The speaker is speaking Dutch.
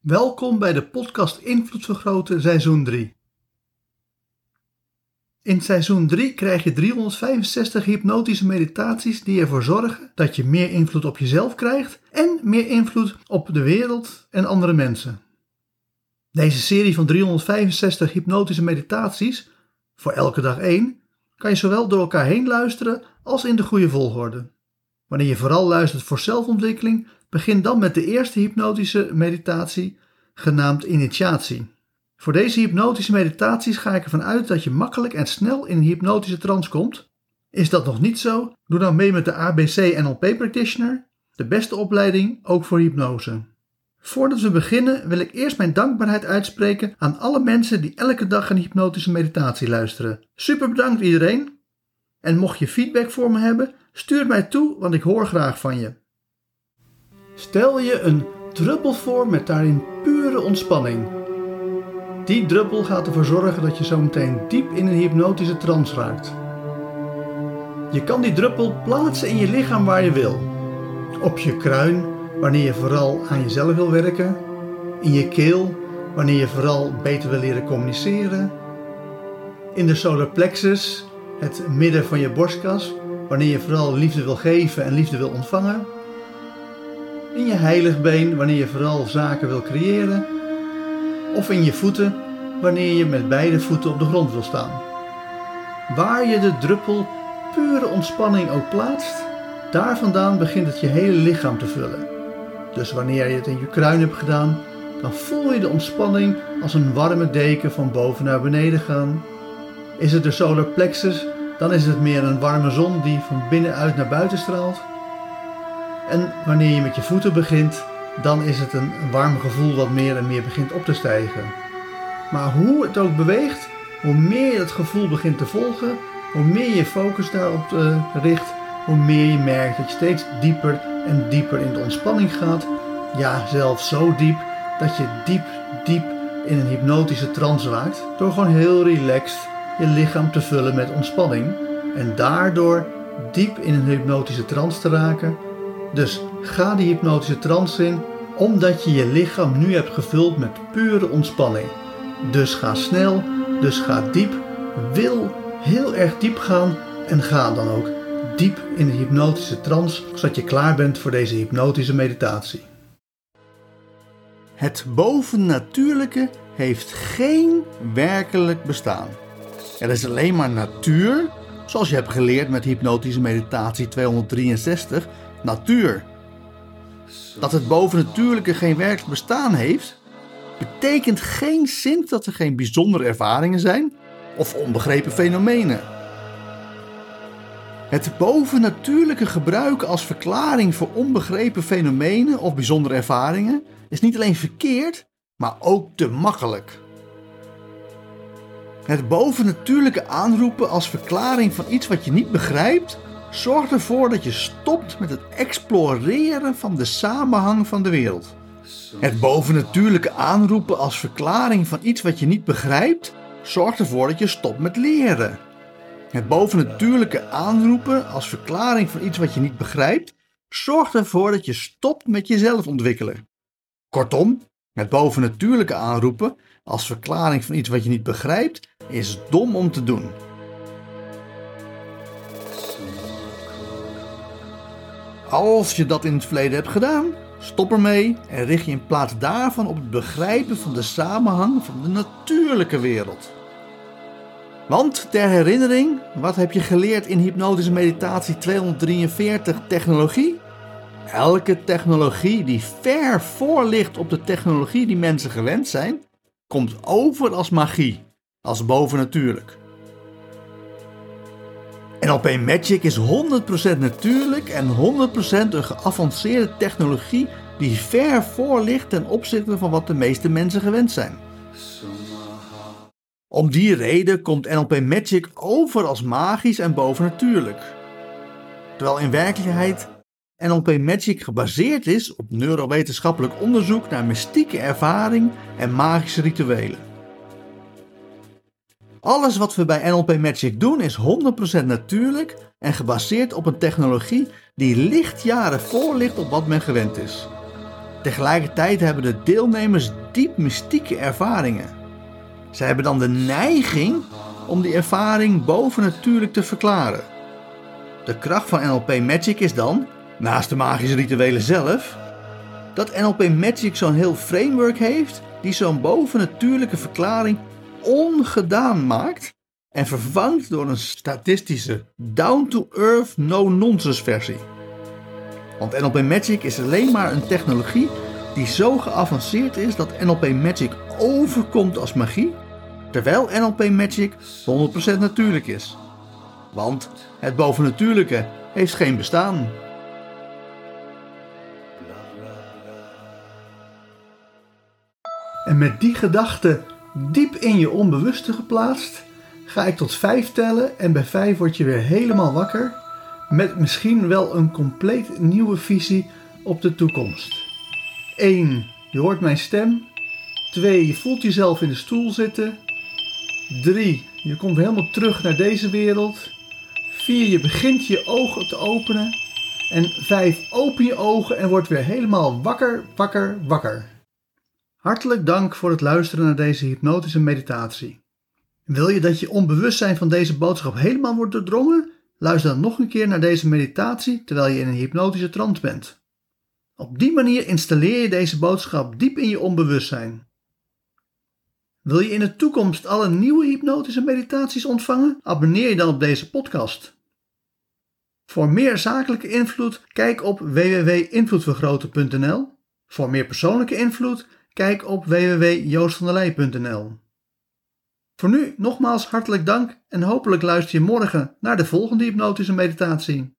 Welkom bij de podcast Invloed Vergroten seizoen 3. In seizoen 3 krijg je 365 hypnotische meditaties die ervoor zorgen dat je meer invloed op jezelf krijgt en meer invloed op de wereld en andere mensen. Deze serie van 365 hypnotische meditaties, voor elke dag één, kan je zowel door elkaar heen luisteren als in de goede volgorde. Wanneer je vooral luistert voor zelfontwikkeling, begin dan met de eerste hypnotische meditatie, genaamd initiatie. Voor deze hypnotische meditaties ga ik ervan uit dat je makkelijk en snel in een hypnotische trance komt. Is dat nog niet zo? Doe dan mee met de ABC NLP Practitioner, de beste opleiding ook voor hypnose. Voordat we beginnen wil ik eerst mijn dankbaarheid uitspreken aan alle mensen die elke dag een hypnotische meditatie luisteren. Super bedankt iedereen. En mocht je feedback voor me hebben, stuur mij toe, want ik hoor graag van je. Stel je een druppel voor met daarin pure ontspanning. Die druppel gaat ervoor zorgen dat je zo meteen diep in een hypnotische trance raakt. Je kan die druppel plaatsen in je lichaam waar je wil. Op je kruin, wanneer je vooral aan jezelf wil werken. In je keel, wanneer je vooral beter wil leren communiceren. In de solar plexus, het midden van je borstkas, wanneer je vooral liefde wil geven en liefde wil ontvangen. In je heiligbeen, wanneer je vooral zaken wil creëren. Of in je voeten, wanneer je met beide voeten op de grond wil staan. Waar je de druppel pure ontspanning ook plaatst, daar vandaan begint het je hele lichaam te vullen. Dus wanneer je het in je kruin hebt gedaan, dan voel je de ontspanning als een warme deken van boven naar beneden gaan. Is het de solar plexus, dan is het meer een warme zon die van binnenuit naar buiten straalt. En wanneer je met je voeten begint, dan is het een warm gevoel wat meer en meer begint op te stijgen. Maar hoe het ook beweegt, hoe meer je het gevoel begint te volgen, hoe meer je focus daarop uh, richt, hoe meer je merkt dat je steeds dieper en dieper in de ontspanning gaat. Ja, zelfs zo diep dat je diep, diep in een hypnotische trance raakt. Door gewoon heel relaxed je lichaam te vullen met ontspanning. En daardoor diep in een hypnotische trance te raken. Dus ga die hypnotische trance in, omdat je je lichaam nu hebt gevuld met pure ontspanning. Dus ga snel, dus ga diep. Wil heel erg diep gaan en ga dan ook diep in de hypnotische trance, zodat je klaar bent voor deze hypnotische meditatie. Het bovennatuurlijke heeft geen werkelijk bestaan. Er is alleen maar natuur, zoals je hebt geleerd met hypnotische meditatie 263, natuur. Dat het bovennatuurlijke geen werkelijk bestaan heeft, betekent geen zin dat er geen bijzondere ervaringen zijn of onbegrepen fenomenen. Het bovennatuurlijke gebruiken als verklaring voor onbegrepen fenomenen of bijzondere ervaringen is niet alleen verkeerd, maar ook te makkelijk. Het bovennatuurlijke aanroepen als verklaring van iets wat je niet begrijpt, zorgt ervoor dat je stopt met het exploreren van de samenhang van de wereld. Het bovennatuurlijke aanroepen als verklaring van iets wat je niet begrijpt, zorgt ervoor dat je stopt met leren. Het bovennatuurlijke aanroepen als verklaring van iets wat je niet begrijpt, zorgt ervoor dat je stopt met jezelf ontwikkelen. Kortom, het bovennatuurlijke aanroepen als verklaring van iets wat je niet begrijpt, is dom om te doen. Als je dat in het verleden hebt gedaan, stop ermee en richt je in plaats daarvan op het begrijpen van de samenhang van de natuurlijke wereld. Want ter herinnering, wat heb je geleerd in hypnotische meditatie 243 technologie? Elke technologie die ver voor ligt op de technologie die mensen gewend zijn, komt over als magie, als bovennatuurlijk. NLP Magic is 100% natuurlijk en 100% een geavanceerde technologie die ver voor ligt ten opzichte van wat de meeste mensen gewend zijn. Om die reden komt NLP Magic over als magisch en bovennatuurlijk. Terwijl in werkelijkheid NLP Magic gebaseerd is op neurowetenschappelijk onderzoek naar mystieke ervaring en magische rituelen. Alles wat we bij NLP Magic doen is 100% natuurlijk en gebaseerd op een technologie die lichtjaren voor ligt op wat men gewend is. Tegelijkertijd hebben de deelnemers diep mystieke ervaringen. Zij hebben dan de neiging om die ervaring bovennatuurlijk te verklaren. De kracht van NLP Magic is dan, naast de magische rituelen zelf, dat NLP Magic zo'n heel framework heeft die zo'n bovennatuurlijke verklaring ongedaan maakt en vervangt door een statistische, down-to-earth, no-nonsense versie. Want NLP Magic is alleen maar een technologie die zo geavanceerd is dat NLP Magic overkomt als magie, terwijl NLP Magic 100% natuurlijk is. Want het bovennatuurlijke heeft geen bestaan. En met die gedachte diep in je onbewuste geplaatst, ga ik tot vijf tellen en bij vijf word je weer helemaal wakker met misschien wel een compleet nieuwe visie op de toekomst. 1. Je hoort mijn stem. 2. Je voelt jezelf in de stoel zitten. 3. Je komt helemaal terug naar deze wereld. 4. Je begint je ogen te openen. En 5. Open je ogen en word weer helemaal wakker, wakker, wakker. Hartelijk dank voor het luisteren naar deze hypnotische meditatie. Wil je dat je onbewustzijn van deze boodschap helemaal wordt doordrongen? Luister dan nog een keer naar deze meditatie terwijl je in een hypnotische trance bent. Op die manier installeer je deze boodschap diep in je onbewustzijn. Wil je in de toekomst alle nieuwe hypnotische meditaties ontvangen? Abonneer je dan op deze podcast. Voor meer zakelijke invloed, kijk op www.invloedvergroten.nl. Voor meer persoonlijke invloed, kijk op www.joostvandelij.nl. Voor nu nogmaals hartelijk dank en hopelijk luister je morgen naar de volgende hypnotische meditatie.